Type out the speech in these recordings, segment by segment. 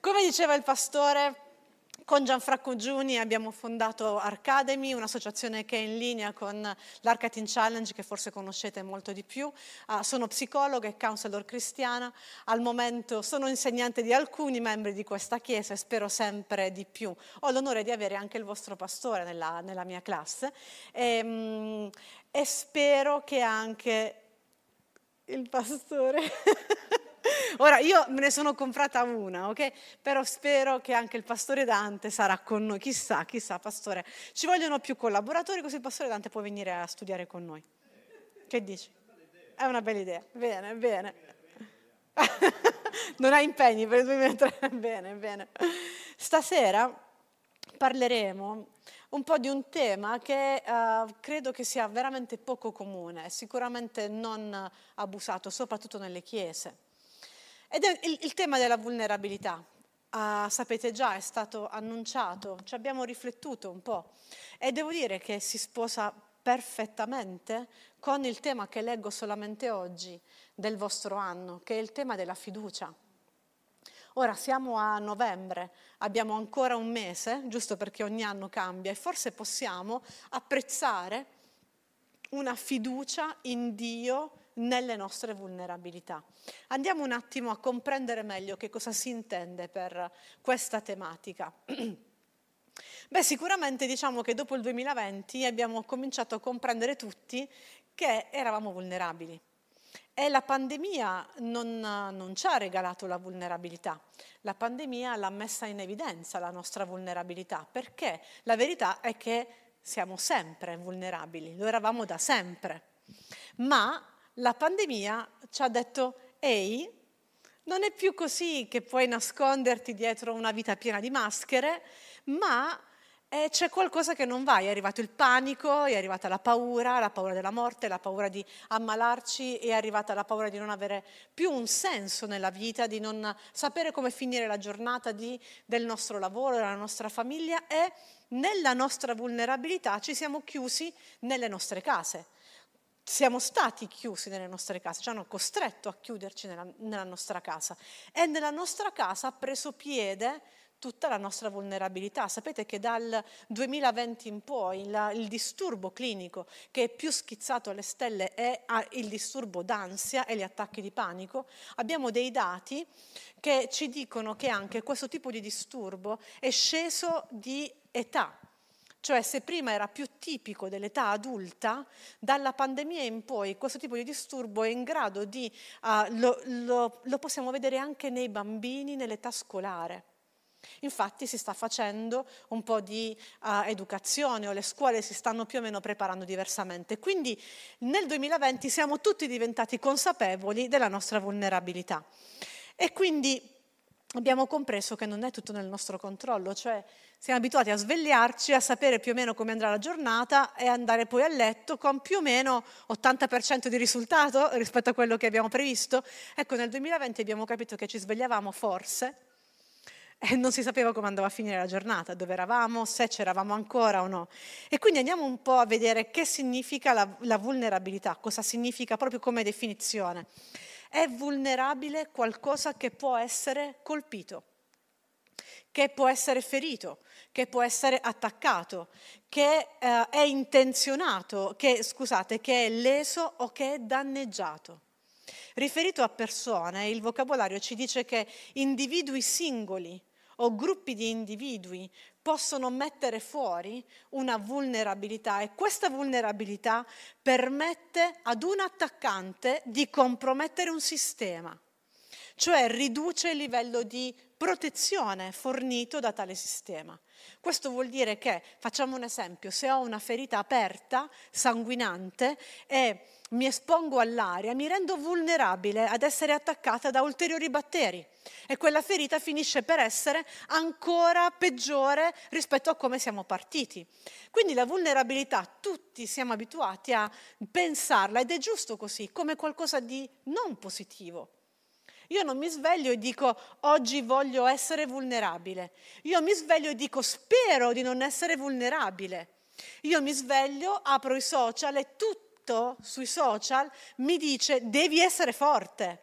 Come diceva il pastore, con Gianfranco Giuni abbiamo fondato Arcademy, un'associazione che è in linea con l'Arcating Challenge, che forse conoscete molto di più. Uh, sono psicologa e counselor cristiana. Al momento sono insegnante di alcuni membri di questa chiesa e spero sempre di più. Ho l'onore di avere anche il vostro pastore nella, nella mia classe e, um, e spero che anche il pastore... Ora io me ne sono comprata una, ok? Però spero che anche il pastore Dante sarà con noi. Chissà, chissà, pastore. Ci vogliono più collaboratori così il pastore Dante può venire a studiare con noi. Che dici? È una bella idea. Bene, bene. non hai impegni per il 2003? Bene, bene. Stasera parleremo un po' di un tema che uh, credo che sia veramente poco comune, sicuramente non abusato, soprattutto nelle chiese. Ed è il, il tema della vulnerabilità. Ah, sapete già, è stato annunciato, ci abbiamo riflettuto un po' e devo dire che si sposa perfettamente con il tema che leggo solamente oggi del vostro anno, che è il tema della fiducia. Ora siamo a novembre, abbiamo ancora un mese, giusto perché ogni anno cambia, e forse possiamo apprezzare una fiducia in Dio nelle nostre vulnerabilità. Andiamo un attimo a comprendere meglio che cosa si intende per questa tematica. Beh, sicuramente diciamo che dopo il 2020 abbiamo cominciato a comprendere tutti che eravamo vulnerabili. E la pandemia non, non, ci ha regalato la vulnerabilità, la pandemia l'ha messa in evidenza la nostra vulnerabilità, perché la verità è che siamo sempre vulnerabili, lo eravamo da sempre. Ma la pandemia ci ha detto, ehi, non è più così che puoi nasconderti dietro una vita piena di maschere, ma eh, c'è qualcosa che non va, è arrivato il panico, è arrivata la paura, la paura della morte, la paura di ammalarci, è arrivata la paura di non avere più un senso nella vita, di non sapere come finire la giornata di, del nostro lavoro, della nostra famiglia e nella nostra vulnerabilità ci siamo chiusi nelle nostre case siamo stati chiusi nelle nostre case, ci hanno costretto a chiuderci nella, nella, nostra casa e nella nostra casa ha preso piede tutta la nostra vulnerabilità. Sapete che dal 2020 in poi la, il disturbo clinico che è più schizzato alle stelle è il disturbo d'ansia e gli attacchi di panico. Abbiamo dei dati che ci dicono che anche questo tipo di disturbo è sceso di età cioè se prima era più tipico dell'età adulta, dalla pandemia in poi questo tipo di disturbo è in grado di, uh, lo, lo, lo possiamo vedere anche nei bambini nell'età scolare. Infatti si sta facendo un po' di uh, educazione o le scuole si stanno più o meno preparando diversamente. Quindi nel 2020 siamo tutti diventati consapevoli della nostra vulnerabilità. E quindi abbiamo compreso che non è tutto nel nostro controllo, cioè siamo abituati a svegliarci, a sapere più o meno come andrà la giornata e andare poi a letto con più o meno 80% di risultato rispetto a quello che abbiamo previsto. Ecco, nel 2020 abbiamo capito che ci svegliavamo forse e non si sapeva come andava a finire la giornata, dove eravamo, se c'eravamo ancora o no. E quindi andiamo un po' a vedere che significa la, la vulnerabilità, cosa significa proprio come definizione. È vulnerabile qualcosa che può essere colpito che può essere ferito, che può essere attaccato, che eh, è intenzionato, che, scusate, che è leso o che è danneggiato. Riferito a persone, il vocabolario ci dice che individui singoli o gruppi di individui possono mettere fuori una vulnerabilità e questa vulnerabilità permette ad un attaccante di compromettere un sistema, cioè riduce il livello di protezione fornito da tale sistema. Questo vuol dire che, facciamo un esempio, se ho una ferita aperta, sanguinante e mi espongo all'aria, mi rendo vulnerabile ad essere attaccata da ulteriori batteri e quella ferita finisce per essere ancora peggiore rispetto a come siamo partiti. Quindi la vulnerabilità, tutti siamo abituati a pensarla ed è giusto così, come qualcosa di non positivo. Io non mi sveglio e dico oggi voglio essere vulnerabile. Io mi sveglio e dico spero di non essere vulnerabile. Io mi sveglio, apro i social e tutto sui social mi dice devi essere forte,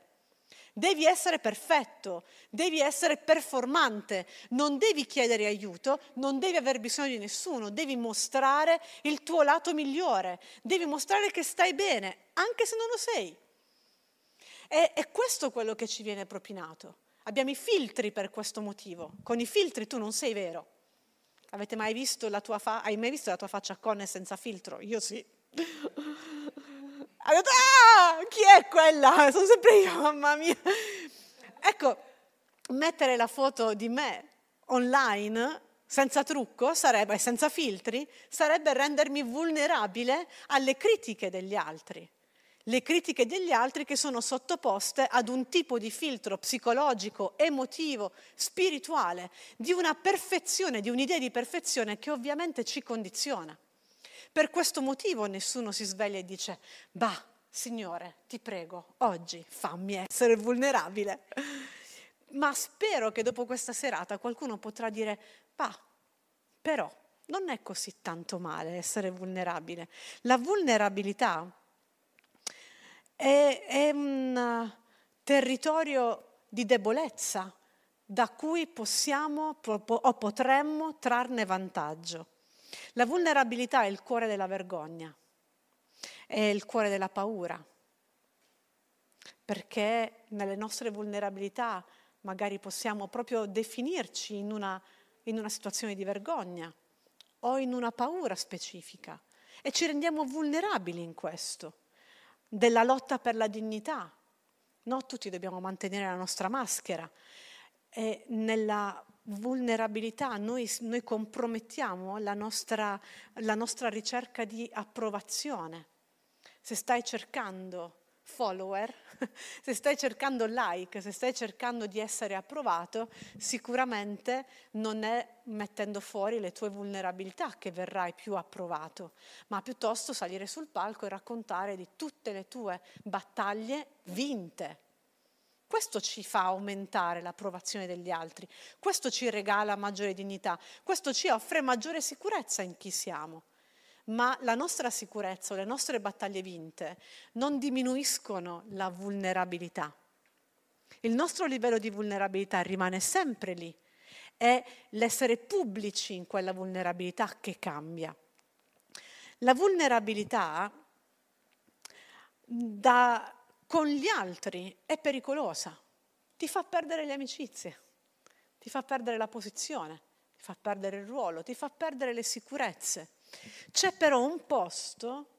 devi essere perfetto, devi essere performante, non devi chiedere aiuto, non devi aver bisogno di nessuno, devi mostrare il tuo lato migliore, devi mostrare che stai bene, anche se non lo sei. E, è questo quello che ci viene propinato. Abbiamo i filtri per questo motivo. Con i filtri tu non sei vero. Avete mai visto la tua fa- hai mai visto la tua faccia con e senza filtro? Io sì. Ha detto, ah, chi è quella? Sono sempre io, mamma mia. Ecco, mettere la foto di me online senza trucco sarebbe, senza filtri, sarebbe rendermi vulnerabile alle critiche degli altri le critiche degli altri che sono sottoposte ad un tipo di filtro psicologico, emotivo, spirituale, di una perfezione, di un'idea di perfezione che ovviamente ci condiziona. Per questo motivo nessuno si sveglia e dice, bah, Signore, ti prego, oggi fammi essere vulnerabile. Ma spero che dopo questa serata qualcuno potrà dire, bah, però non è così tanto male essere vulnerabile. La vulnerabilità è, è un territorio di debolezza da cui possiamo o potremmo trarne vantaggio. La vulnerabilità è il cuore della vergogna, è il cuore della paura, perché nelle nostre vulnerabilità magari possiamo proprio definirci in una, in una situazione di vergogna o in una paura specifica e ci rendiamo vulnerabili in questo della lotta per la dignità. No, tutti dobbiamo mantenere la nostra maschera. E nella vulnerabilità noi, noi compromettiamo la nostra, la nostra ricerca di approvazione. Se stai cercando follower, se stai cercando like, se stai cercando di essere approvato, sicuramente non è mettendo fuori le tue vulnerabilità che verrai più approvato, ma piuttosto salire sul palco e raccontare di tutte le tue battaglie vinte. Questo ci fa aumentare l'approvazione degli altri, questo ci regala maggiore dignità, questo ci offre maggiore sicurezza in chi siamo ma la nostra sicurezza le nostre battaglie vinte non diminuiscono la vulnerabilità. Il nostro livello di vulnerabilità rimane sempre lì. È l'essere pubblici in quella vulnerabilità che cambia. La vulnerabilità da, con gli altri è pericolosa, ti fa perdere le amicizie, ti fa perdere la posizione, ti fa perdere il ruolo, ti fa perdere le sicurezze. C'è però un posto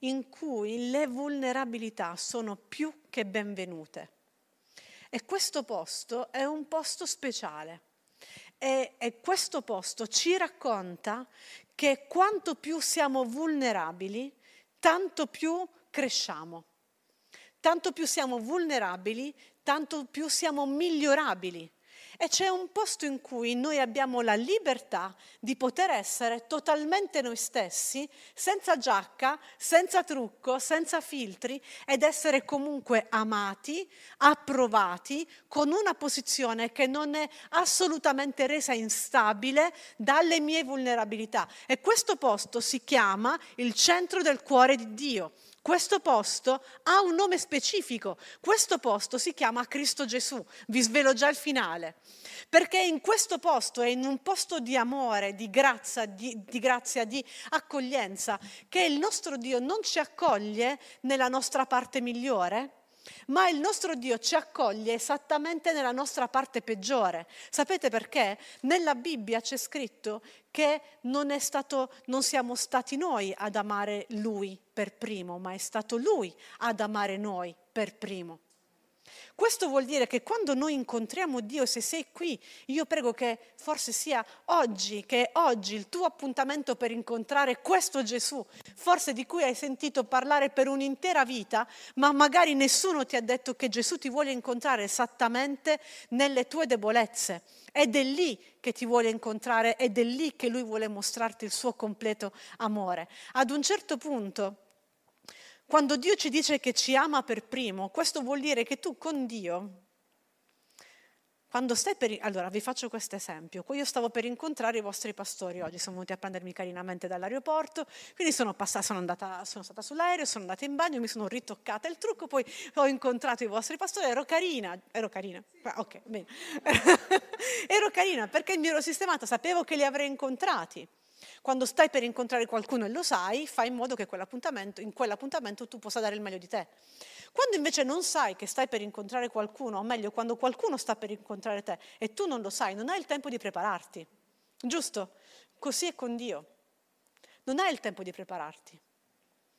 in cui le vulnerabilità sono più che benvenute. E questo posto è un posto speciale. E, e, questo posto ci racconta che quanto più siamo vulnerabili, tanto più cresciamo. Tanto più siamo vulnerabili, tanto più siamo migliorabili. E c'è un posto in cui noi abbiamo la libertà di poter essere totalmente noi stessi, senza giacca, senza trucco, senza filtri, ed essere comunque amati, approvati, con una posizione che non è assolutamente resa instabile dalle mie vulnerabilità. E questo posto si chiama il centro del cuore di Dio. Questo posto ha un nome specifico, questo posto si chiama Cristo Gesù, vi svelo già il finale, perché in questo posto è in un posto di amore, di grazia, di, di grazia, di accoglienza, che il nostro Dio non ci accoglie nella nostra parte migliore, ma il nostro Dio ci accoglie esattamente nella nostra parte peggiore. Sapete perché? Nella Bibbia c'è scritto che non, stato, non siamo stati noi ad amare Lui per primo, ma è stato Lui ad amare noi per primo. Questo vuol dire che quando noi incontriamo Dio, se sei qui, io prego che forse sia oggi, che è oggi il tuo appuntamento per incontrare questo Gesù, forse di cui hai sentito parlare per un'intera vita, ma magari nessuno ti ha detto che Gesù ti vuole incontrare esattamente nelle tue debolezze. Ed è lì che ti vuole incontrare ed è lì che lui vuole mostrarti il suo completo amore. Ad un certo punto quando Dio ci dice che ci ama per primo, questo vuol dire che tu con Dio, quando stai per... Allora, vi faccio questo esempio. Io stavo per incontrare i vostri pastori oggi, sono venuti a prendermi carinamente dall'aeroporto, quindi sono, passata, sono, andata, sono stata sull'aereo, sono andata in bagno, mi sono ritoccata il trucco, poi ho incontrato i vostri pastori, ero carina, ero carina, ah, ok, bene. ero carina perché mi ero sistemata, sapevo che li avrei incontrati. Quando stai per incontrare qualcuno e lo sai, fai in modo che quell'appuntamento, in quell'appuntamento tu possa dare il meglio di te. Quando invece non sai che stai per incontrare qualcuno, o meglio, quando qualcuno sta per incontrare te e tu non lo sai, non hai il tempo di prepararti. Giusto? Così è con Dio. Non hai il tempo di prepararti.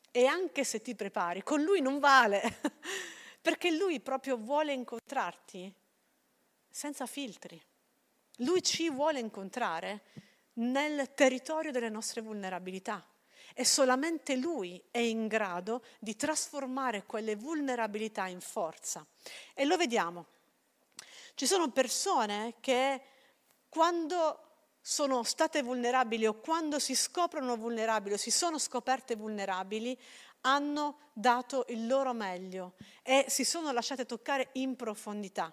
E anche se ti prepari, con Lui non vale, perché Lui proprio vuole incontrarti senza filtri. Lui ci vuole incontrare nel territorio delle nostre vulnerabilità e solamente lui è in grado di trasformare quelle vulnerabilità in forza. E lo vediamo. Ci sono persone che quando sono state vulnerabili o quando si scoprono vulnerabili o si sono scoperte vulnerabili, hanno dato il loro meglio e si sono lasciate toccare in profondità.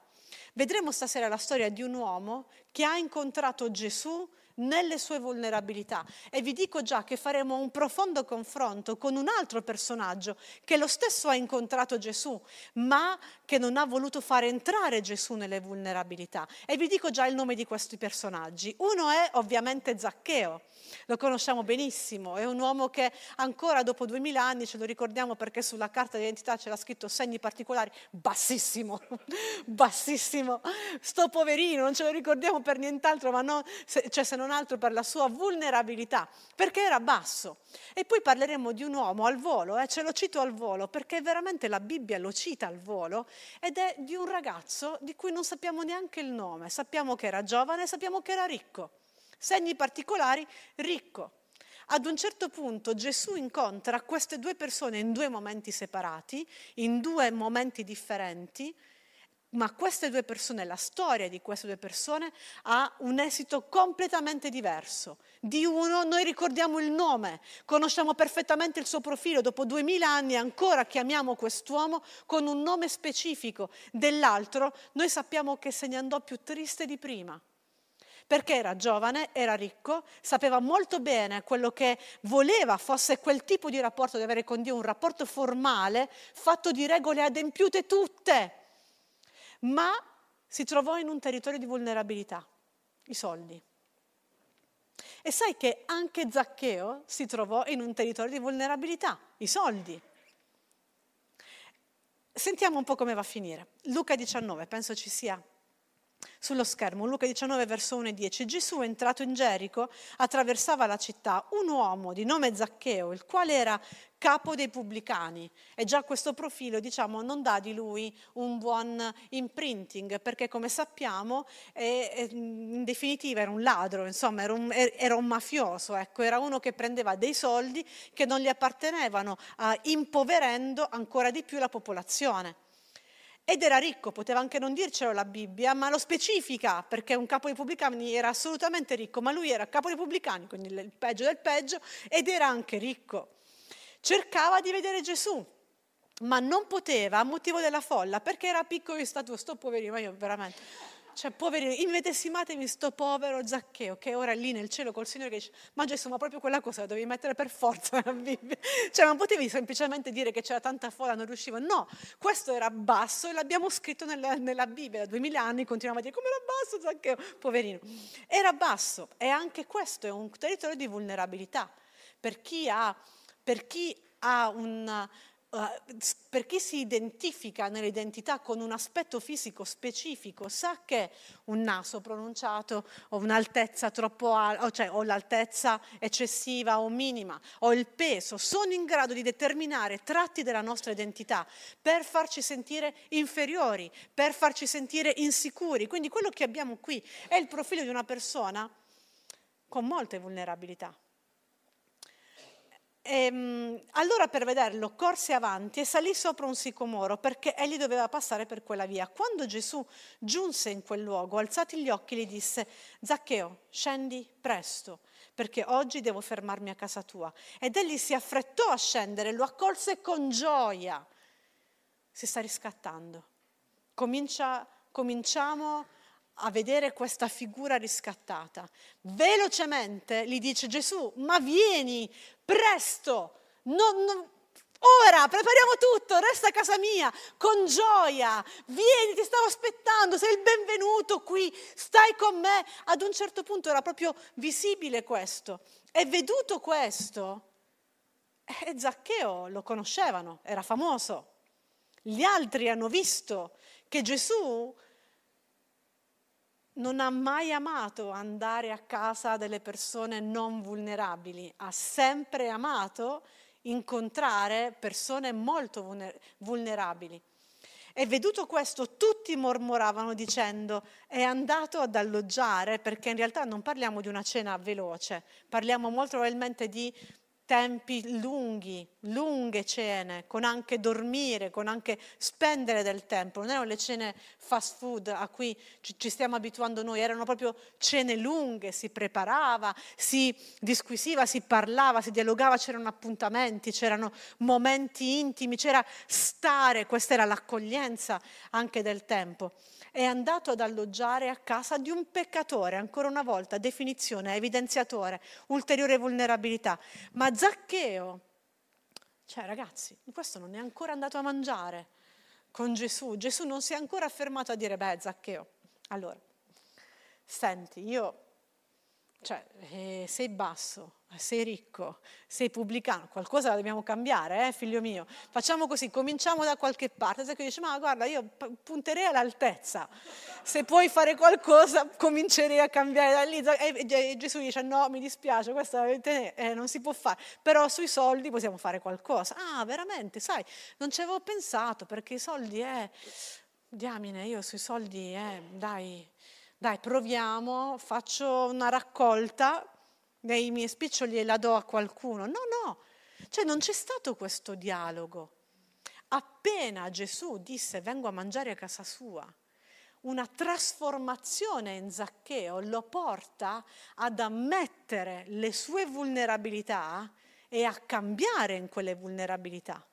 Vedremo stasera la storia di un uomo che ha incontrato Gesù nelle sue vulnerabilità. E vi dico già che faremo un profondo confronto con un altro personaggio che lo stesso ha incontrato Gesù, ma che non ha voluto fare entrare Gesù nelle vulnerabilità. E vi dico già il nome di questi personaggi. Uno è ovviamente Zaccheo lo conosciamo benissimo, è un uomo che ancora dopo duemila anni ce lo ricordiamo perché sulla carta d'identità c'era scritto segni particolari, bassissimo, bassissimo, sto poverino, non ce lo ricordiamo per nient'altro, ma no, se, cioè se non altro per la sua vulnerabilità, perché era basso. E poi parleremo di un uomo al volo, eh, ce lo cito al volo, perché veramente la Bibbia lo cita al volo, ed è di un ragazzo di cui non sappiamo neanche il nome, sappiamo che era giovane, sappiamo che era ricco segni particolari, ricco. Ad un certo punto Gesù incontra queste due persone in due momenti separati, in due momenti differenti, ma queste due persone, la storia di queste due persone ha un esito completamente diverso. Di uno noi ricordiamo il nome, conosciamo perfettamente il suo profilo, dopo duemila anni ancora chiamiamo quest'uomo con un nome specifico, dell'altro noi sappiamo che se ne andò più triste di prima perché era giovane, era ricco, sapeva molto bene quello che voleva fosse quel tipo di rapporto, di avere con Dio un rapporto formale, fatto di regole adempiute tutte, ma si trovò in un territorio di vulnerabilità, i soldi. E sai che anche Zaccheo si trovò in un territorio di vulnerabilità, i soldi. Sentiamo un po' come va a finire. Luca 19, penso ci sia sullo schermo, Luca 19 verso 1 e 10, Gesù entrato in Gerico attraversava la città, un uomo di nome Zaccheo, il quale era capo dei pubblicani. E già questo profilo diciamo non dà di lui un buon imprinting perché come sappiamo è, in definitiva era un ladro, insomma era un, era un mafioso, ecco, era uno che prendeva dei soldi che non gli appartenevano, eh, impoverendo ancora di più la popolazione. Ed era ricco, poteva anche non dircelo la Bibbia, ma lo specifica perché un capo dei pubblicani era assolutamente ricco, ma lui era capo dei pubblicani, quindi il peggio del peggio, ed era anche ricco. Cercava di vedere Gesù, ma non poteva a motivo della folla perché era piccolo in statura, sto poverino, ma io veramente cioè, poverino, immedesimatevi sto povero Zaccheo che ora è lì nel cielo col Signore che dice, ma Gesù, ma proprio quella cosa la dovevi mettere per forza nella Bibbia. Cioè, non potevi semplicemente dire che c'era tanta folla, non riusciva. No, questo era basso e l'abbiamo scritto nella, nella Bibbia. Da duemila anni continuiamo a dire, come era basso Zaccheo? Poverino. Era basso e anche questo è un territorio di vulnerabilità. Per chi ha, per chi ha un eh, per chi si identifica nell'identità con un aspetto fisico specifico sa che un naso pronunciato o un'altezza troppo alta, cioè, o l'altezza eccessiva o minima o il peso sono in grado di determinare tratti della nostra identità per farci sentire inferiori, per farci sentire insicuri. Quindi quello che abbiamo qui è il profilo di una persona con molte vulnerabilità. E, ehm, allora per vederlo corse avanti e salì sopra un sicomoro perché egli doveva passare per quella via. Quando Gesù giunse in quel luogo, alzati gli occhi, gli disse, Zaccheo, scendi presto, perché oggi devo fermarmi a casa tua. Ed egli si affrettò a scendere, lo accolse con gioia. Si sta riscattando. Comincia, cominciamo a vedere questa figura riscattata. Velocemente gli dice Gesù, ma vieni, presto, non, non, ora prepariamo tutto, resta a casa mia, con gioia, vieni, ti stavo aspettando, sei il benvenuto qui, stai con me. Ad un certo punto era proprio visibile questo. E veduto questo, eh, Zaccheo lo conoscevano, era famoso. Gli altri hanno visto che Gesù non ha mai amato andare a casa delle persone non vulnerabili, ha sempre amato incontrare persone molto vulnerabili. E veduto questo, tutti mormoravano dicendo è andato ad alloggiare, perché in realtà non parliamo di una cena veloce, parliamo molto probabilmente di tempi lunghi, lunghe cene, con anche dormire, con anche spendere del tempo. Non erano le cene fast food a cui ci, stiamo abituando noi, erano proprio cene lunghe, si preparava, si disquisiva, si parlava, si dialogava, c'erano appuntamenti, c'erano momenti intimi, c'era stare, questa era l'accoglienza anche del tempo è andato ad alloggiare a casa di un peccatore, ancora una volta, definizione, evidenziatore, ulteriore vulnerabilità. Ma Zaccheo, cioè ragazzi, questo non è ancora andato a mangiare con Gesù, Gesù non si è ancora fermato a dire, beh Zaccheo, allora, senti, io, cioè, eh, sei basso, sei ricco, sei pubblicano, qualcosa la dobbiamo cambiare, eh, figlio mio. Facciamo così, cominciamo da qualche parte. Se dice, ma guarda, io punterei all'altezza. Se puoi fare qualcosa, comincerei a cambiare da lì. E Gesù dice, no, mi dispiace, questo eh, non si può fare. Però sui soldi possiamo fare qualcosa. Ah, veramente, sai, non ci avevo pensato, perché i soldi, eh, diamine, io sui soldi, eh, dai, dai, proviamo, faccio una raccolta dei miei spiccioli e la do a qualcuno. No, no, cioè non c'è stato questo dialogo. Appena Gesù disse vengo a mangiare a casa sua, una trasformazione in Zaccheo lo porta ad ammettere le sue vulnerabilità e a cambiare in quelle vulnerabilità,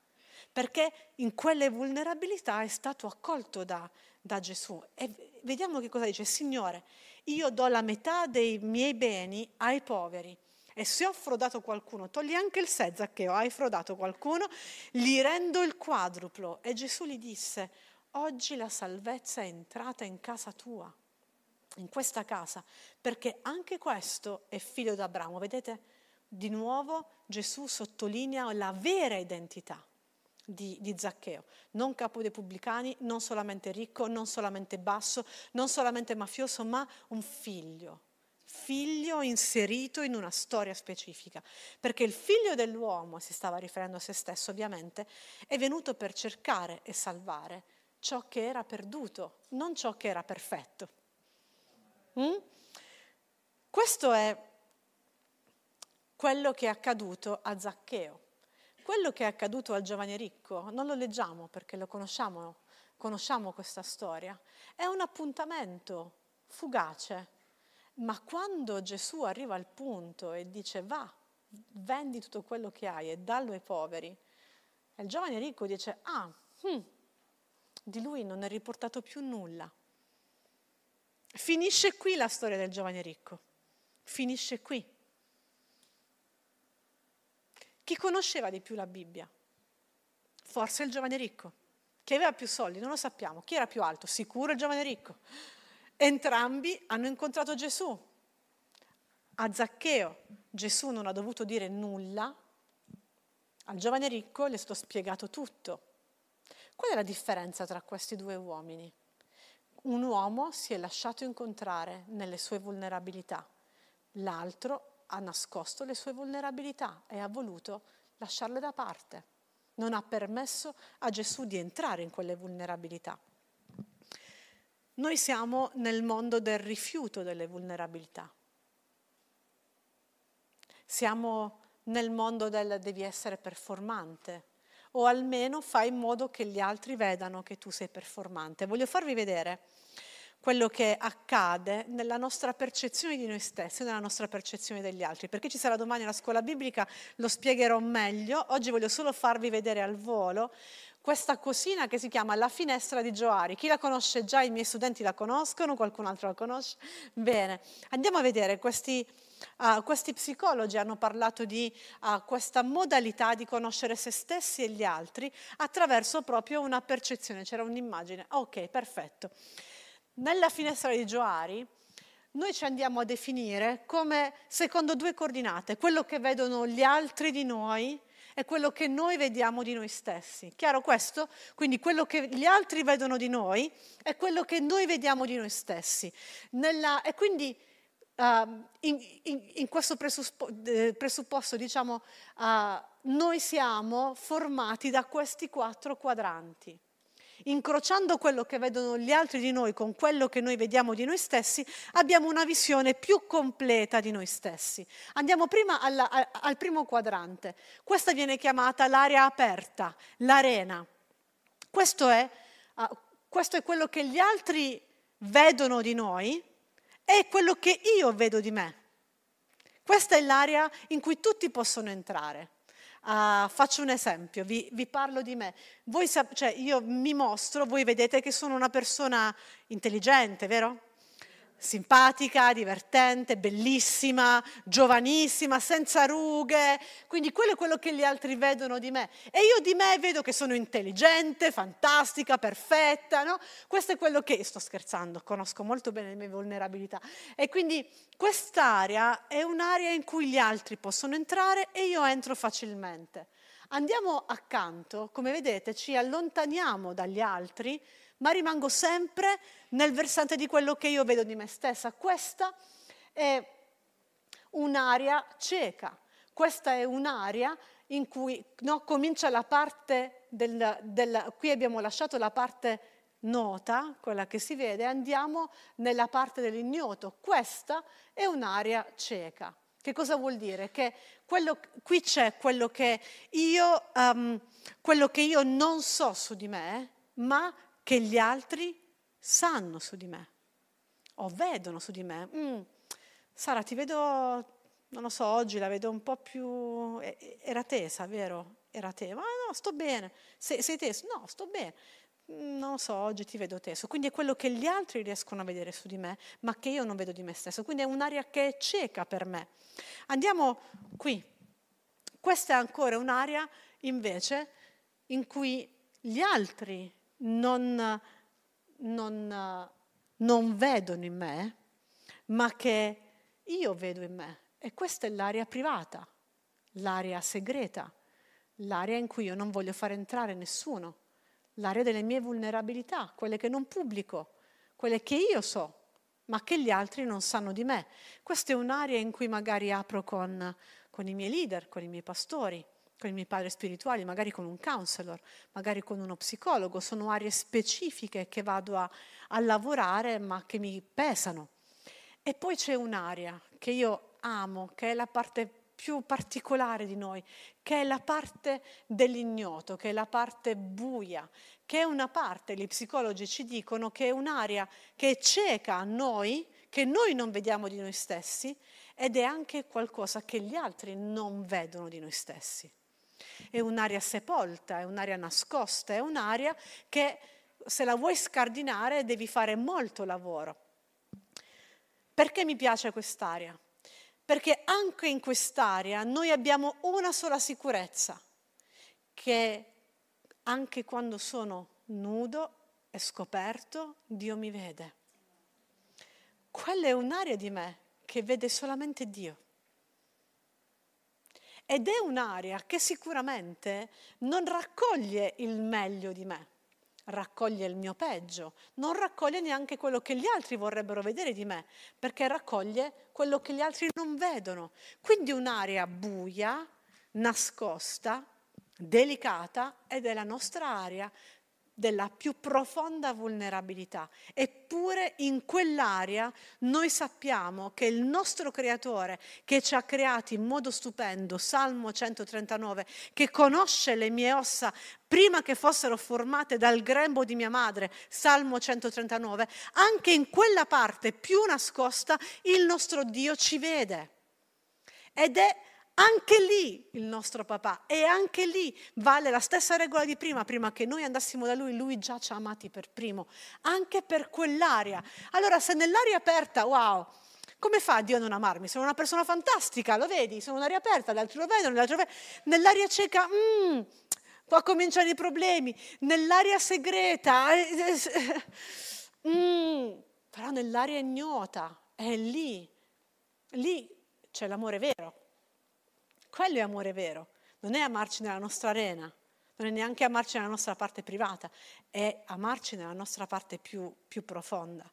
perché in quelle vulnerabilità è stato accolto da, da Gesù. E vediamo che cosa dice, Signore, io do la metà dei miei beni ai poveri. E se ho frodato qualcuno, togli anche il sé, Zaccheo, hai frodato qualcuno, gli rendo il quadruplo. E Gesù gli disse, oggi la salvezza è entrata in casa tua, in questa casa, perché anche questo è figlio d'Abramo. Vedete, di nuovo Gesù sottolinea la vera identità di, di, Zaccheo, non capo dei pubblicani, non solamente ricco, non solamente basso, non solamente mafioso, ma un figlio, figlio inserito in una storia specifica, perché il figlio dell'uomo, si stava riferendo a se stesso ovviamente, è venuto per cercare e salvare ciò che era perduto, non ciò che era perfetto. Mm? Questo è quello che è accaduto a Zaccheo. Quello che è accaduto al giovane ricco non lo leggiamo perché lo conosciamo, conosciamo questa storia. È un appuntamento fugace, ma quando Gesù arriva al punto e dice va, vendi tutto quello che hai e dallo ai poveri, il giovane ricco dice ah, hm, di lui non è riportato più nulla. Finisce qui la storia del giovane ricco, finisce qui. Chi conosceva di più la Bibbia? Forse il giovane ricco. Chi aveva più soldi? Non lo sappiamo. Chi era più alto? Sicuro il giovane ricco. Entrambi hanno incontrato Gesù. A Zaccheo Gesù non ha dovuto dire nulla, al giovane ricco le è stato spiegato tutto. Qual è la differenza tra questi due uomini? Un uomo si è lasciato incontrare nelle sue vulnerabilità, l'altro ha nascosto le sue vulnerabilità e ha voluto lasciarle da parte. Non ha permesso a Gesù di entrare in quelle vulnerabilità. Noi siamo nel mondo del rifiuto delle vulnerabilità. Siamo nel mondo del devi essere performante o almeno fai in modo che gli altri vedano che tu sei performante. Voglio farvi vedere quello che accade nella nostra percezione di noi stessi, nella nostra percezione degli altri. Perché ci sarà domani una scuola biblica, lo spiegherò meglio. Oggi voglio solo farvi vedere al volo questa cosina che si chiama la finestra di Gioari. Chi la conosce già? I miei studenti la conoscono, qualcun altro la conosce? Bene, andiamo a vedere questi, uh, questi psicologi hanno parlato di uh, questa modalità di conoscere se stessi e gli altri attraverso proprio una percezione, c'era un'immagine. Ok, perfetto. Nella finestra di Gioari noi ci andiamo a definire come secondo due coordinate, quello che vedono gli altri di noi e quello che noi vediamo di noi stessi. Chiaro questo? Quindi quello che gli altri vedono di noi è quello che noi vediamo di noi stessi. Nella, e quindi uh, in, in, in, questo presupposto, presupposto diciamo, uh, noi siamo formati da questi quattro quadranti incrociando quello che vedono gli altri di noi con quello che noi vediamo di noi stessi, abbiamo una visione più completa di noi stessi. Andiamo prima alla, al primo quadrante. Questa viene chiamata l'area aperta, l'arena. Questo è, uh, questo è quello che gli altri vedono di noi e quello che io vedo di me. Questa è l'area in cui tutti possono entrare. Uh, faccio un esempio, vi, vi parlo di me. Voi, cioè, io mi mostro, voi vedete che sono una persona intelligente, vero? Simpatica, divertente, bellissima, giovanissima, senza rughe, quindi quello è quello che gli altri vedono di me. E io di me vedo che sono intelligente, fantastica, perfetta, no? Questo è quello che, sto scherzando, conosco molto bene le mie vulnerabilità. E quindi quest'area è un'area in cui gli altri possono entrare e io entro facilmente. Andiamo accanto, come vedete ci allontaniamo dagli altri, ma rimango sempre nel versante di quello che io vedo di me stessa. Questa è un'area cieca, questa è un'area in cui no, comincia la parte del, del, qui abbiamo lasciato la parte nota, quella che si vede, andiamo nella parte dell'ignoto. Questa è un'area cieca. Che cosa vuol dire? Che quello, qui c'è quello che, io, um, quello che io non so su di me, ma che gli altri sanno su di me o vedono su di me. Mm, Sara, ti vedo, non lo so, oggi la vedo un po' più... Era tesa, vero? Era tesa. Ma no, sto bene. Sei, sei teso? No, sto bene. Mm, non lo so, oggi ti vedo teso. Quindi è quello che gli altri riescono a vedere su di me, ma che io non vedo di me stesso. Quindi è un'area che è cieca per me. Andiamo qui. Questa è ancora un'area invece in cui gli altri non, non, non vedono in me, ma che io vedo in me. E questa è l'area privata, l'area segreta, l'area in cui io non voglio far entrare nessuno, l'area delle mie vulnerabilità, quelle che non pubblico, quelle che io so, ma che gli altri non sanno di me. Questa è un'area in cui magari apro con, con i miei leader, con i miei pastori con i miei padri spirituali, magari con un counselor, magari con uno psicologo, sono aree specifiche che vado a, a lavorare ma che mi pesano. E poi c'è un'area che io amo, che è la parte più particolare di noi, che è la parte dell'ignoto, che è la parte buia, che è una parte, gli psicologi ci dicono che è un'area che è cieca a noi, che noi non vediamo di noi stessi ed è anche qualcosa che gli altri non vedono di noi stessi è un'area sepolta, è un'area nascosta, è un'area che se la vuoi scardinare devi fare molto lavoro. Perché mi piace quest'area? Perché anche in quest'area noi abbiamo una sola sicurezza, che anche quando sono nudo e scoperto, Dio mi vede. Quella è un'area di me che vede solamente Dio. Ed è un'area che sicuramente non raccoglie il meglio di me, raccoglie il mio peggio, non raccoglie neanche quello che gli altri vorrebbero vedere di me, perché raccoglie quello che gli altri non vedono. Quindi un'area buia, nascosta, delicata ed è la nostra area della più profonda vulnerabilità. Eppure in quell'area noi sappiamo che il nostro creatore che ci ha creati in modo stupendo, Salmo 139, che conosce le mie ossa prima che fossero formate dal grembo di mia madre, Salmo 139, anche in quella parte più nascosta il nostro Dio ci vede. Ed è Anche lì il nostro papà e anche lì vale la stessa regola di prima, prima che noi andassimo da lui, lui già ci ha amati per primo, anche per quell'aria. Allora se nell'aria aperta, wow, come fa Dio a non amarmi? Sono una persona fantastica, lo vedi? Sono un'aria aperta, gli altri lo vedono, gli altri lo vedono. Nell'aria cieca, mm, qua cominciano i problemi. Nell'aria segreta, eh, eh, mm, però nell'aria ignota, è lì, lì c'è l'amore vero. Quello è amore vero, non è amarci nella nostra arena, non è neanche amarci nella nostra parte privata, è amarci nella nostra parte più, più profonda.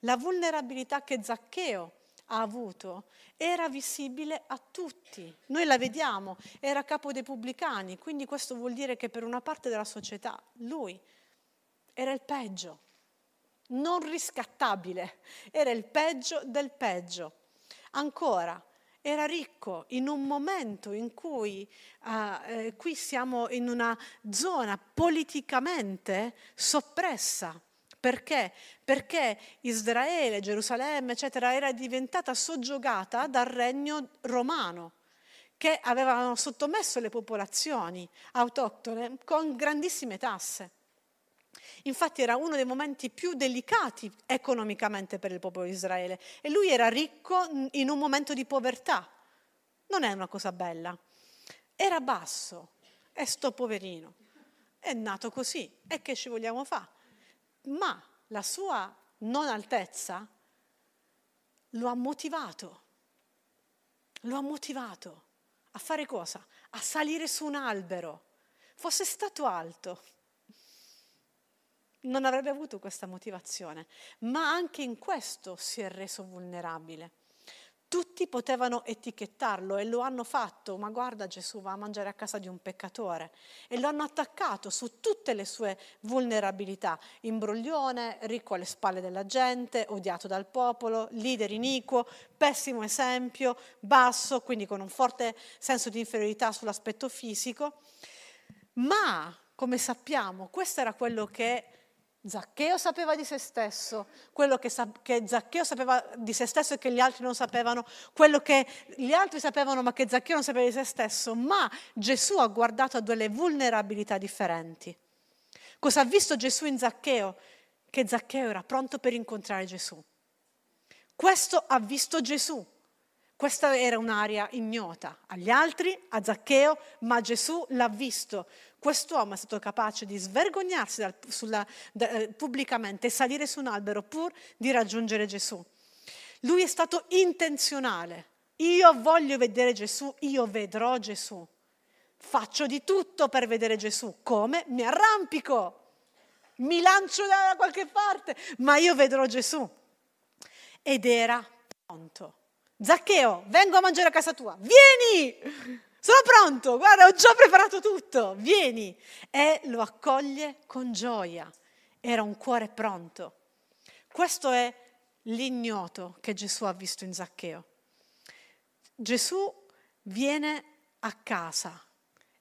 La vulnerabilità che Zaccheo ha avuto era visibile a tutti. Noi la vediamo, era capo dei pubblicani, quindi questo vuol dire che per una parte della società lui era il peggio, non riscattabile, era il peggio del peggio. Ancora, era ricco in un momento in cui uh, eh, qui siamo in una zona politicamente soppressa perché? Perché Israele, Gerusalemme, eccetera, era diventata soggiogata dal regno romano che avevano sottomesso le popolazioni autoctone con grandissime tasse. Infatti era uno dei momenti più delicati economicamente per il popolo di Israele e lui era ricco in un momento di povertà. Non è una cosa bella. Era basso e sto poverino. È nato così e che ci vogliamo fare? ma la sua non altezza lo ha motivato, lo ha motivato a fare cosa? A salire su un albero. Fosse stato alto, non avrebbe avuto questa motivazione, ma anche in questo si è reso vulnerabile. Tutti potevano etichettarlo e lo hanno fatto, ma guarda Gesù va a mangiare a casa di un peccatore e lo hanno attaccato su tutte le sue vulnerabilità, imbroglione, ricco alle spalle della gente, odiato dal popolo, leader iniquo, pessimo esempio, basso, quindi con un forte senso di inferiorità sull'aspetto fisico. Ma, come sappiamo, questo era quello che Zaccheo sapeva di se stesso, quello che, sa- che, Zaccheo sapeva di se stesso e che gli altri non sapevano, quello che gli altri sapevano ma che Zaccheo non sapeva di se stesso, ma Gesù ha guardato a delle vulnerabilità differenti. Cosa ha visto Gesù in Zaccheo? Che Zaccheo era pronto per incontrare Gesù. Questo ha visto Gesù. Questa era un'area ignota agli altri, a Zaccheo, ma Gesù l'ha visto. Quest'uomo è stato capace di svergognarsi dal, sulla, da, eh, pubblicamente e salire su un albero pur di raggiungere Gesù. Lui è stato intenzionale. Io voglio vedere Gesù, io vedrò Gesù. Faccio di tutto per vedere Gesù. Come? Mi arrampico, mi lancio da qualche parte, ma io vedrò Gesù. Ed era pronto. Zaccheo, vengo a mangiare a casa tua. Vieni! Sono pronto, guarda, ho già preparato tutto, vieni. E lo accoglie con gioia. Era un cuore pronto. Questo è l'ignoto che Gesù ha visto in Zaccheo. Gesù viene a casa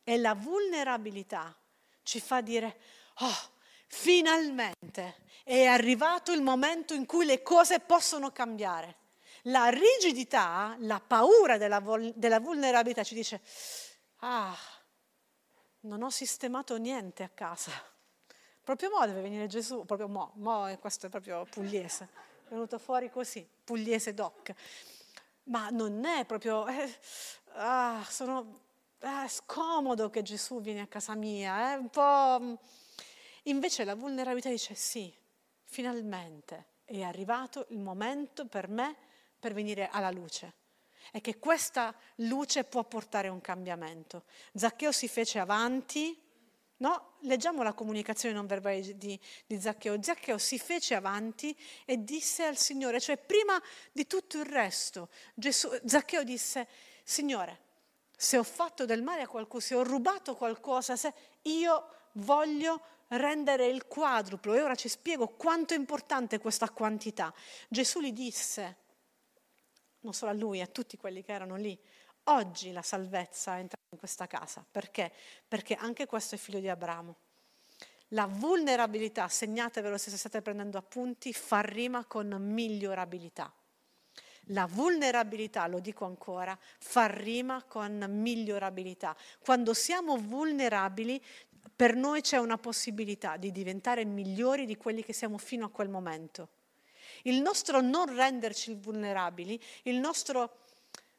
e la vulnerabilità ci fa dire, oh, finalmente è arrivato il momento in cui le cose possono cambiare. La rigidità, la paura della, della vulnerabilità ci dice, ah, non ho sistemato niente a casa. Proprio mo deve venire Gesù, proprio mo, mo questo è proprio pugliese, è venuto fuori così, pugliese doc. Ma non è proprio, eh, ah, sono, eh, scomodo che Gesù viene a casa mia, è un po'... Invece la vulnerabilità dice sì, finalmente è arrivato il momento per me per venire alla luce e che questa luce può portare un cambiamento. Zaccheo si fece avanti, no? Leggiamo la comunicazione non verbale di, di Zaccheo. Zaccheo si fece avanti e disse al Signore, cioè prima di tutto il resto, Gesù, Zaccheo disse, Signore, se ho fatto del male a qualcuno, se ho rubato qualcosa, se io voglio rendere il quadruplo. E ora ci spiego quanto è importante questa quantità. Gesù gli disse, non solo a lui, a tutti quelli che erano lì. Oggi la salvezza è entrata in questa casa. Perché? Perché anche questo è figlio di Abramo. La vulnerabilità, segnatevelo se state prendendo appunti, fa rima con migliorabilità. La vulnerabilità, lo dico ancora, fa rima con migliorabilità. Quando siamo vulnerabili, per noi c'è una possibilità di diventare migliori di quelli che siamo fino a quel momento. Il nostro non renderci vulnerabili, il nostro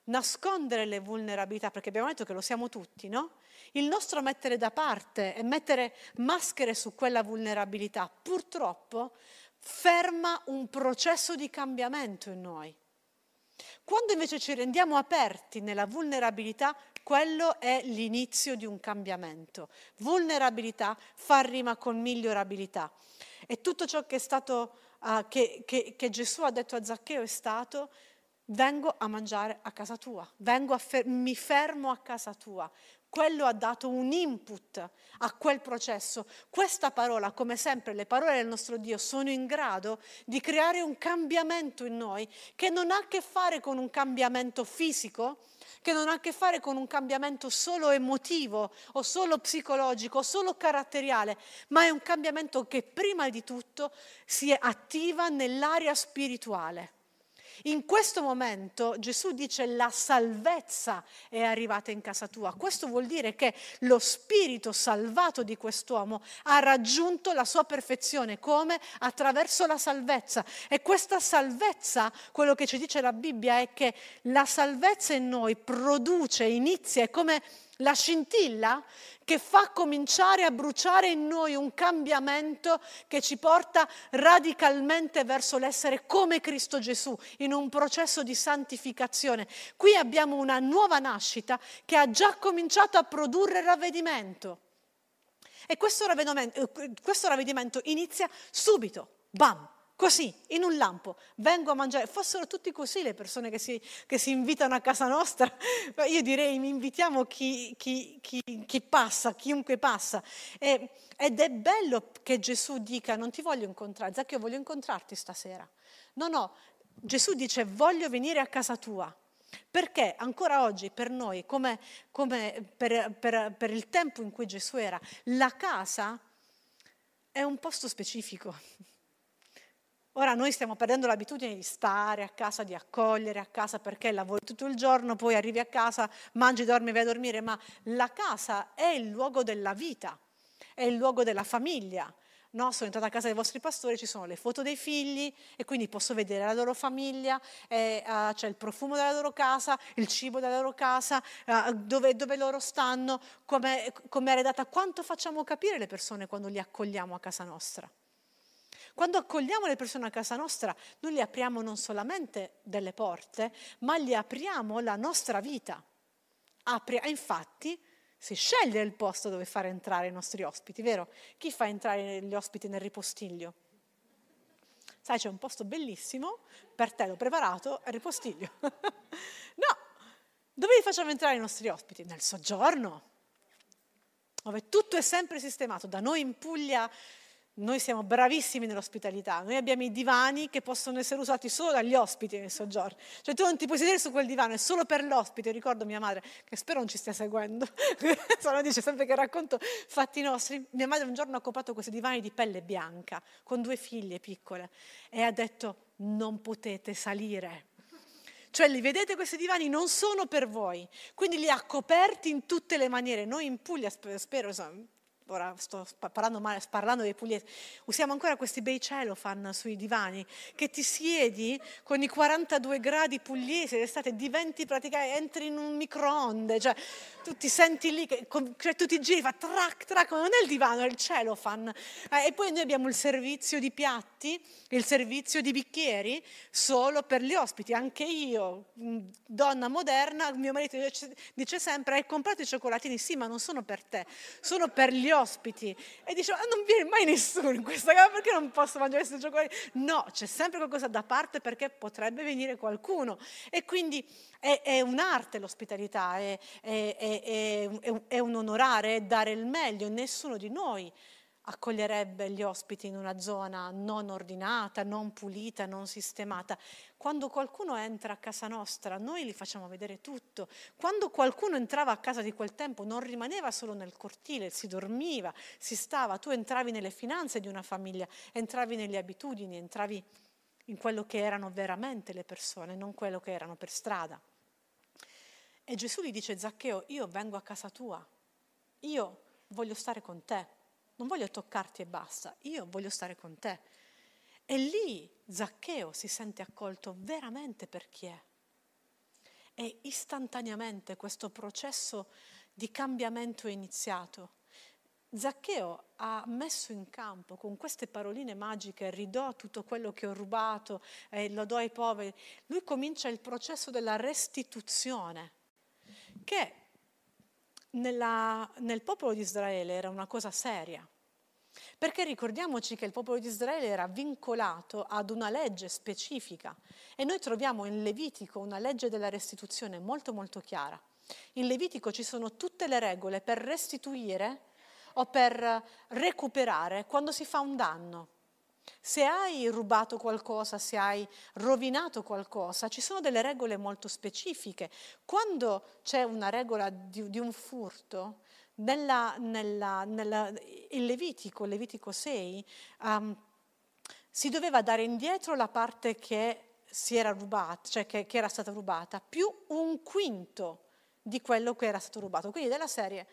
nascondere le vulnerabilità, perché abbiamo detto che lo siamo tutti, no? Il nostro mettere da parte e mettere maschere su quella vulnerabilità, purtroppo, ferma un processo di cambiamento in noi. Quando invece ci rendiamo aperti nella vulnerabilità, quello è l'inizio di un cambiamento. Vulnerabilità fa rima con migliorabilità. E tutto ciò che, stato, uh, che, che, che Gesù ha detto a Zaccheo è stato vengo a mangiare a casa tua, fer- mi fermo a casa tua. Quello ha dato un input a quel processo. Questa parola, come sempre le parole del nostro Dio, sono in grado di creare un cambiamento in noi che non ha a che fare con un cambiamento fisico, che non ha a che fare con un cambiamento solo emotivo o solo psicologico o solo caratteriale, ma è un cambiamento che prima di tutto si attiva nell'area spirituale. In questo momento Gesù dice la salvezza è arrivata in casa tua. Questo vuol dire che lo spirito salvato di quest'uomo ha raggiunto la sua perfezione come attraverso la salvezza. E questa salvezza, quello che ci dice la Bibbia è che la salvezza in noi produce, inizia, è come la scintilla che fa cominciare a bruciare in noi un cambiamento che ci porta radicalmente verso l'essere come Cristo Gesù, in un processo di santificazione. Qui abbiamo una nuova nascita che ha già cominciato a produrre ravvedimento. E questo ravvedimento, eh, questo ravvedimento inizia subito, bam, Così, in un lampo, vengo a mangiare. Fossero tutti così le persone che si, che si invitano a casa nostra. Io direi, invitiamo chi, chi, chi, passa, chiunque passa. E, ed è bello che Gesù dica, non ti voglio incontrare, Zaccheo, voglio incontrarti stasera. No, no, Gesù dice, voglio venire a casa tua. Perché ancora oggi per noi, come, come per, per, per il tempo in cui Gesù era, la casa è un posto specifico. Ora noi stiamo perdendo l'abitudine di stare a casa, di accogliere a casa perché lavori tutto il giorno, poi arrivi a casa, mangi, dormi, vai a dormire, ma la casa è il luogo della vita, è il luogo della famiglia. No, sono entrata a casa dei vostri pastori, ci sono le foto dei figli e quindi posso vedere la loro famiglia, eh, uh, c'è il profumo della loro casa, il cibo della loro casa, uh, dove, dove, loro stanno, come è redata. Quanto facciamo capire le persone quando li accogliamo a casa nostra? Quando accogliamo le persone a casa nostra, noi gli apriamo non solamente delle porte, ma gli apriamo la nostra vita. Apri, infatti, si sceglie il posto dove fare entrare i nostri ospiti, vero? Chi fa entrare gli ospiti nel ripostiglio? Sai, c'è un posto bellissimo, per te l'ho preparato, il ripostiglio. no, dove li facciamo entrare i nostri ospiti? Nel soggiorno, dove tutto è sempre sistemato. Da noi in Puglia noi siamo bravissimi nell'ospitalità, noi abbiamo i divani che possono essere usati solo dagli ospiti nel soggiorno. Cioè tu non ti puoi sedere su quel divano, è solo per l'ospite. ricordo mia madre, che spero non ci stia seguendo, Sono, dice sempre che racconto fatti nostri. Mia madre un giorno ha comprato questi divani di pelle bianca, con due figlie piccole, e ha detto non potete salire. Cioè li vedete questi divani non sono per voi, quindi li ha coperti in tutte le maniere. Noi in Puglia, spero, insomma, ora sto parlando, male, parlando dei pugliesi, usiamo ancora questi bei cellophane sui divani, che ti siedi con i 42 gradi pugliesi d'estate, diventi praticamente, entri in un microonde, cioè tu ti senti lì, cioè, tu ti giri, fa trac, trac, non è il divano, è il cellophane. Eh, e poi noi abbiamo il servizio di piatti, il servizio di bicchieri, solo per gli ospiti. Anche io, donna moderna, mio marito dice sempre, hai comprato i cioccolatini? Sì, ma non sono per te, sono per gli ospiti. E dice, ma non viene mai nessuno in questa casa, perché non posso mangiare questi cioccolatini? No, c'è sempre qualcosa da parte perché potrebbe venire qualcuno. E quindi è, è un'arte l'ospitalità, è, è, è un onorare, è dare il meglio. Nessuno di noi accoglierebbe gli ospiti in una zona non ordinata, non pulita, non sistemata. Quando qualcuno entra a casa nostra, noi gli facciamo vedere tutto. Quando qualcuno entrava a casa di quel tempo, non rimaneva solo nel cortile, si dormiva, si stava, tu entravi nelle finanze di una famiglia, entravi nelle abitudini, entravi in quello che erano veramente le persone, non quello che erano per strada. E Gesù gli dice, Zaccheo, io vengo a casa tua, io voglio stare con te, non voglio toccarti e basta, io voglio stare con te. E lì Zaccheo si sente accolto veramente per chi è. E istantaneamente questo processo di cambiamento è iniziato. Zaccheo ha messo in campo con queste paroline magiche, ridò tutto quello che ho rubato e lo do ai poveri, lui comincia il processo della restituzione, che nella, nel popolo di Israele era una cosa seria. Perché ricordiamoci che il popolo di Israele era vincolato ad una legge specifica e noi troviamo in Levitico una legge della restituzione molto molto chiara. In Levitico ci sono tutte le regole per restituire o per recuperare quando si fa un danno. Se hai rubato qualcosa, se hai rovinato qualcosa, ci sono delle regole molto specifiche. Quando c'è una regola di, di un furto, nella, nella, nella, in Levitico, Levitico 6, um, si doveva dare indietro la parte che si era rubata, cioè che, che era stata rubata, più un quinto di quello che era stato rubato. Quindi della serie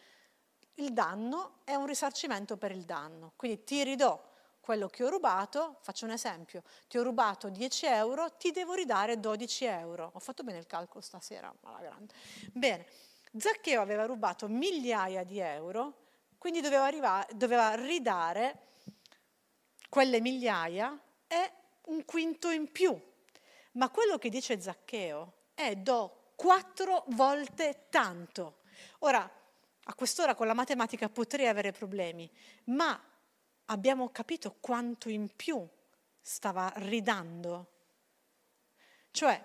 il danno è un risarcimento per il danno. Quindi ti ridò quello che ho rubato, faccio un esempio, ti ho rubato 10 euro, ti devo ridare 12 euro. Ho fatto bene il calcolo stasera, alla grande. Bene, Zaccheo aveva rubato migliaia di euro, quindi doveva, arrivare, doveva ridare quelle migliaia e un quinto in più. Ma quello che dice Zaccheo è do quattro volte tanto. Ora, a quest'ora con la matematica potrei avere problemi, ma abbiamo capito quanto in più stava ridando. Cioè,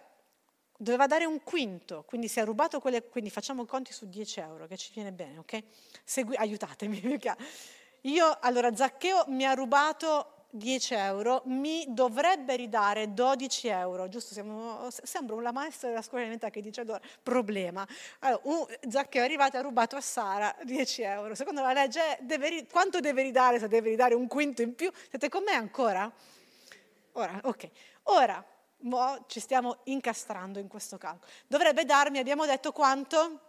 doveva dare un quinto, quindi si è rubato quelle, quindi facciamo conti su 10 euro, che ci viene bene, ok? Segui, aiutatemi. Io, allora, Zaccheo mi ha rubato 10 euro, mi dovrebbe ridare 12 euro, giusto? Siamo, sembra una maestra della scuola elementare che dice allora, problema. Allora, un, Zaccheo è arrivato e ha rubato a Sara 10 euro. Secondo la legge, deve, quanto deve ridare se deve ridare un quinto in più? Siete con me ancora? Ora, ok. Ora, ci stiamo incastrando in questo calcolo. Dovrebbe darmi, abbiamo detto, quanto?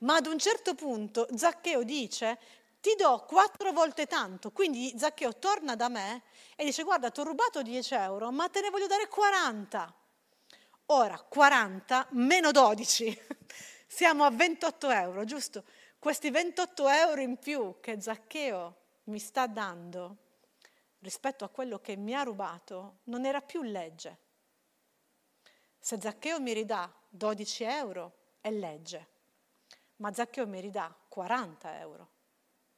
Ma ad un certo punto Zaccheo dice ti do quattro volte tanto. Quindi Zaccheo torna da me e dice guarda ti ho rubato 10 euro ma te ne voglio dare 40. Ora 40 meno 12, siamo a 28 euro, giusto? Questi 28 euro in più che Zaccheo mi sta dando rispetto a quello che mi ha rubato non era più legge. Se Zaccheo mi ridà 12 euro è legge, ma Zaccheo mi ridà 40 euro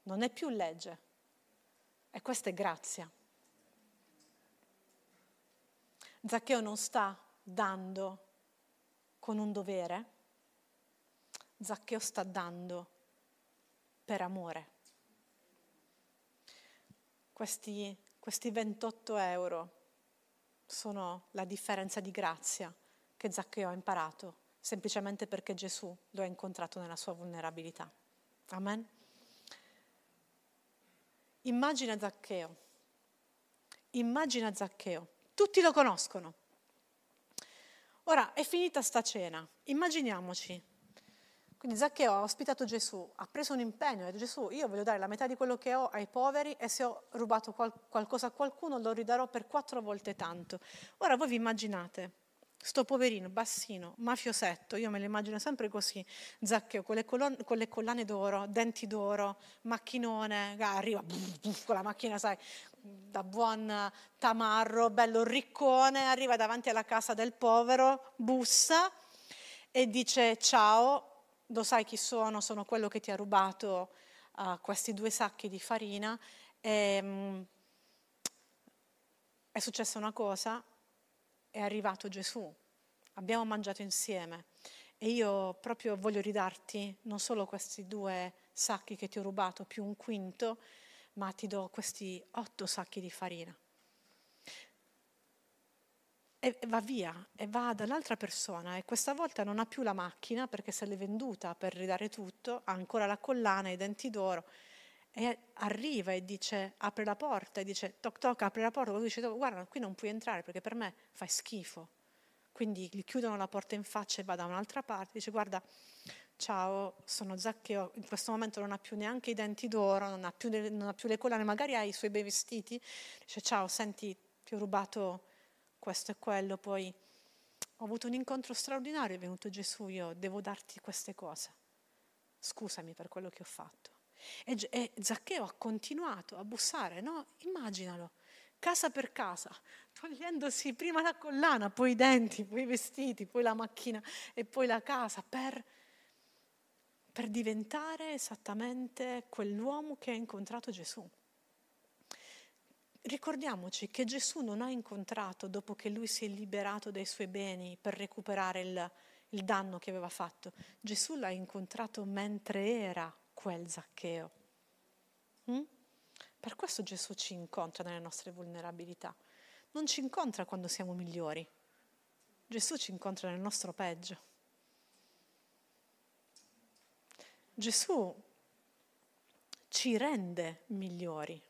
non è più legge. E questa è grazia. Zaccheo non sta dando con un dovere, Zaccheo sta dando per amore. Questi, questi 28 euro sono la differenza di grazia che Zaccheo ha imparato semplicemente perché Gesù lo ha incontrato nella sua vulnerabilità. Amen. Immagina Zaccheo, immagina Zaccheo, tutti lo conoscono. Ora è finita sta cena, immaginiamoci. Quindi Zaccheo ha ospitato Gesù, ha preso un impegno, ha detto Gesù, io voglio dare la metà di quello che ho ai poveri e se ho rubato qual- qualcosa a qualcuno lo ridarò per quattro volte tanto. Ora voi vi immaginate Sto poverino, bassino, mafiosetto, io me lo immagino sempre così, Zaccheo, con le, colon- con le collane d'oro, denti d'oro, macchinone, arriva con la macchina, sai, da buon tamarro, bello riccone, arriva davanti alla casa del povero, bussa e dice ciao, lo sai chi sono, sono quello che ti ha rubato uh, questi due sacchi di farina. E, um, è successa una cosa, è arrivato Gesù, abbiamo mangiato insieme e io proprio voglio ridarti non solo questi due sacchi che ti ho rubato più un quinto, ma ti do questi otto sacchi di farina. E va via e va dall'altra persona e questa volta non ha più la macchina perché se l'è venduta per ridare tutto, ha ancora la collana, i denti d'oro e arriva e dice apre la porta e dice toc toc apre la porta, lui dice guarda qui non puoi entrare perché per me fai schifo. Quindi gli chiudono la porta in faccia e va da un'altra parte, dice guarda ciao sono Zaccheo, in questo momento non ha più neanche i denti d'oro, non ha più, non ha più le collane, magari ha i suoi bei vestiti, dice ciao senti ti ho rubato questo e quello, poi ho avuto un incontro straordinario, è venuto Gesù, io devo darti queste cose, scusami per quello che ho fatto. E, e Zaccheo ha continuato a bussare, no? Immaginalo, casa per casa, togliendosi prima la collana, poi i denti, poi i vestiti, poi la macchina e poi la casa, per, per diventare esattamente quell'uomo che ha incontrato Gesù. Ricordiamoci che Gesù non ha incontrato dopo che lui si è liberato dai suoi beni per recuperare il, il danno che aveva fatto. Gesù l'ha incontrato mentre era quel Zaccheo. Mm? Per questo Gesù ci incontra nelle nostre vulnerabilità. Non ci incontra quando siamo migliori. Gesù ci incontra nel nostro peggio. Gesù ci rende migliori.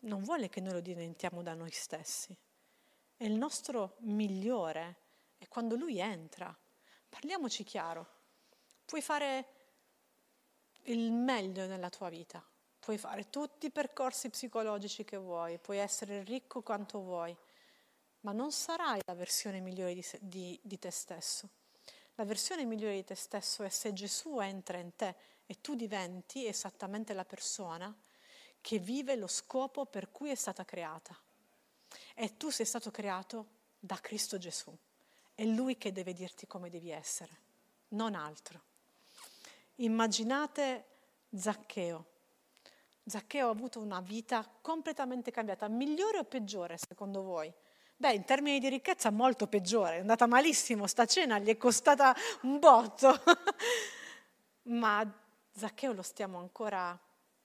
Non vuole che noi lo diventiamo da noi stessi. E il nostro migliore è quando Lui entra. Parliamoci chiaro puoi fare il meglio nella tua vita, puoi fare tutti i percorsi psicologici che vuoi, puoi essere ricco quanto vuoi, ma non sarai la versione migliore di, di, di te stesso. La versione migliore di te stesso è se Gesù entra in te e tu diventi esattamente la persona che vive lo scopo per cui è stata creata. E tu sei stato creato da Cristo Gesù. È Lui che deve dirti come devi essere, non altro. Immaginate Zaccheo. Zaccheo ha avuto una vita completamente cambiata, migliore o peggiore secondo voi? Beh, in termini di ricchezza molto peggiore, è andata malissimo, sta cena gli è costata un botto. Ma Zaccheo lo stiamo ancora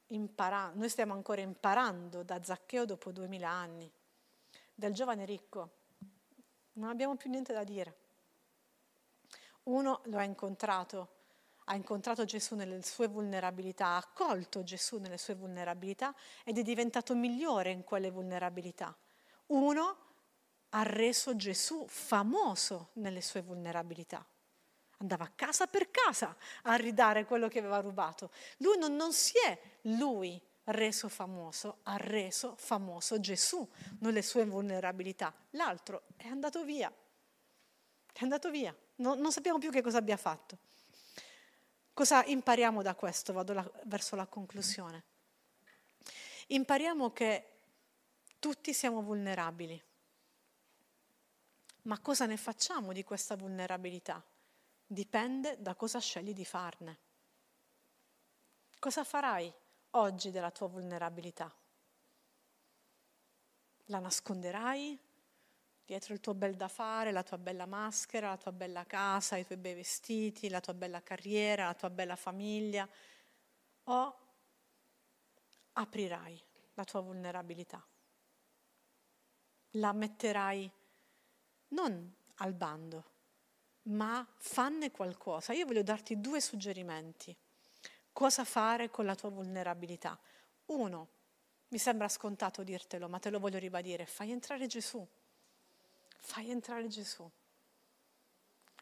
imparando, noi stiamo ancora imparando da Zaccheo dopo duemila anni. Del giovane ricco non abbiamo più niente da dire. Uno lo ha incontrato ha incontrato Gesù nelle sue vulnerabilità, ha accolto Gesù nelle sue vulnerabilità ed è diventato migliore in quelle vulnerabilità. Uno ha reso Gesù famoso nelle sue vulnerabilità. Andava casa per casa a ridare quello che aveva rubato. Lui non, non si è lui reso famoso, ha reso famoso Gesù nelle sue vulnerabilità. L'altro è andato via. È andato via. non, non sappiamo più che cosa abbia fatto. Cosa impariamo da questo? Vado la, verso la conclusione. Impariamo che tutti siamo vulnerabili. Ma cosa ne facciamo di questa vulnerabilità? Dipende da cosa scegli di farne. Cosa farai oggi della tua vulnerabilità? La nasconderai? Dietro il tuo bel da fare, la tua bella maschera, la tua bella casa, i tuoi bei vestiti, la tua bella carriera, la tua bella famiglia, o aprirai la tua vulnerabilità, la metterai non al bando, ma fanne qualcosa. Io voglio darti due suggerimenti. Cosa fare con la tua vulnerabilità? Uno, mi sembra scontato dirtelo, ma te lo voglio ribadire, fai entrare Gesù Fai entrare Gesù.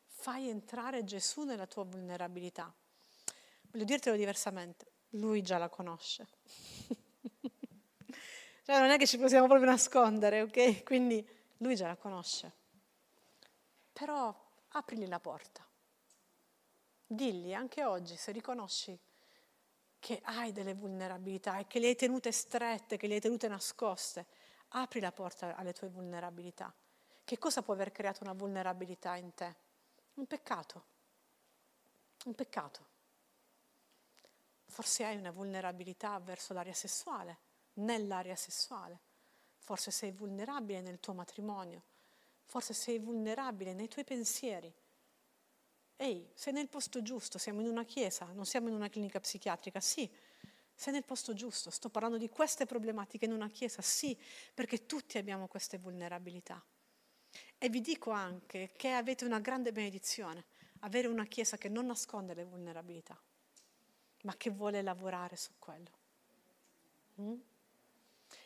Fai entrare Gesù nella tua vulnerabilità. Voglio dirtelo diversamente, lui già la conosce. cioè non è che ci possiamo proprio nascondere, ok? Quindi lui già la conosce. Però aprigli la porta. Digli anche oggi se riconosci che hai delle vulnerabilità e che le hai tenute strette, che le hai tenute nascoste, apri la porta alle tue vulnerabilità. Che cosa può aver creato una vulnerabilità in te? Un peccato. Un peccato. Forse hai una vulnerabilità verso l'aria sessuale, nell'area sessuale. Forse sei vulnerabile nel tuo matrimonio. Forse sei vulnerabile nei tuoi pensieri. Ehi, sei nel posto giusto, siamo in una chiesa, non siamo in una clinica psichiatrica, sì. Sei nel posto giusto, sto parlando di queste problematiche in una chiesa, sì, perché tutti abbiamo queste vulnerabilità. E vi dico anche che avete una grande benedizione, avere una Chiesa che non nasconde le vulnerabilità. ma che vuole lavorare su quello. Mm?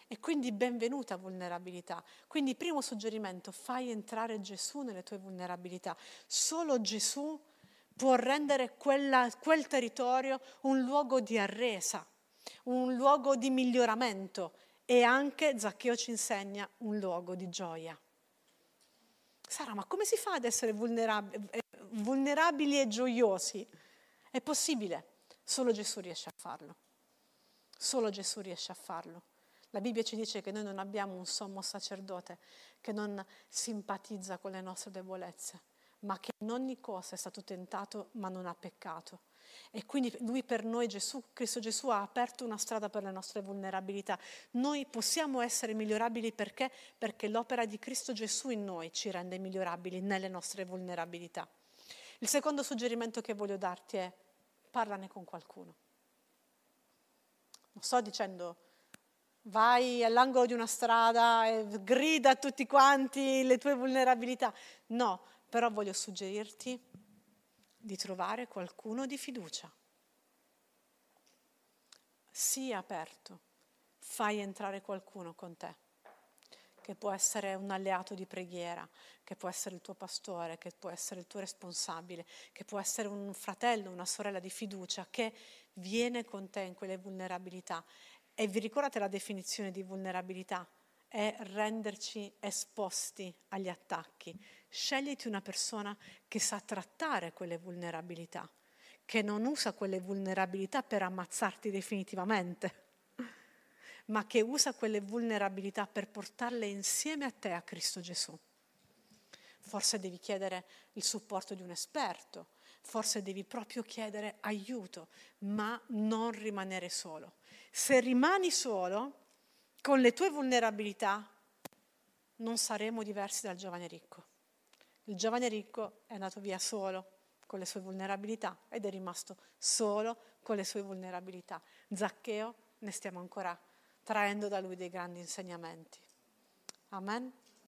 E quindi benvenuta vulnerabilità. Quindi primo suggerimento, fai entrare Gesù nelle tue vulnerabilità. Solo Gesù può rendere quella, quel territorio un luogo di arresa, un luogo di miglioramento e anche, Zaccheo ci insegna, un luogo di gioia. Sara, ma come si fa ad essere vulnerabili, eh, vulnerabili e gioiosi? È possibile, solo Gesù riesce a farlo. Solo Gesù riesce a farlo. La Bibbia ci dice che noi non abbiamo un sommo sacerdote che non simpatizza con le nostre debolezze, ma che in ogni cosa è stato tentato ma non ha peccato. E quindi lui per noi, Gesù, Cristo Gesù, ha aperto una strada per le nostre vulnerabilità. Noi possiamo essere migliorabili perché? Perché l'opera di Cristo Gesù in noi ci rende migliorabili nelle nostre vulnerabilità. Il secondo suggerimento che voglio darti è parlane con qualcuno. Non sto dicendo vai all'angolo di una strada e grida a tutti quanti le tue vulnerabilità. No, però voglio suggerirti di trovare qualcuno di fiducia. Sii aperto, fai entrare qualcuno con te, che può essere un alleato di preghiera, che può essere il tuo pastore, che può essere il tuo responsabile, che può essere un fratello, una sorella di fiducia, che viene con te in quelle vulnerabilità e vi ricordate la definizione di vulnerabilità? È renderci esposti agli attacchi. Scegliti una persona che sa trattare quelle vulnerabilità, che non usa quelle vulnerabilità per ammazzarti definitivamente, ma che usa quelle vulnerabilità per portarle insieme a te, a Cristo Gesù. Forse devi chiedere il supporto di un esperto, forse devi proprio chiedere aiuto, ma non rimanere solo se rimani solo con le tue vulnerabilità, non saremo diversi dal giovane ricco. Il giovane ricco è andato via solo con le sue vulnerabilità ed è rimasto solo con le sue vulnerabilità. Zaccheo ne stiamo ancora traendo da lui dei grandi insegnamenti. Amen.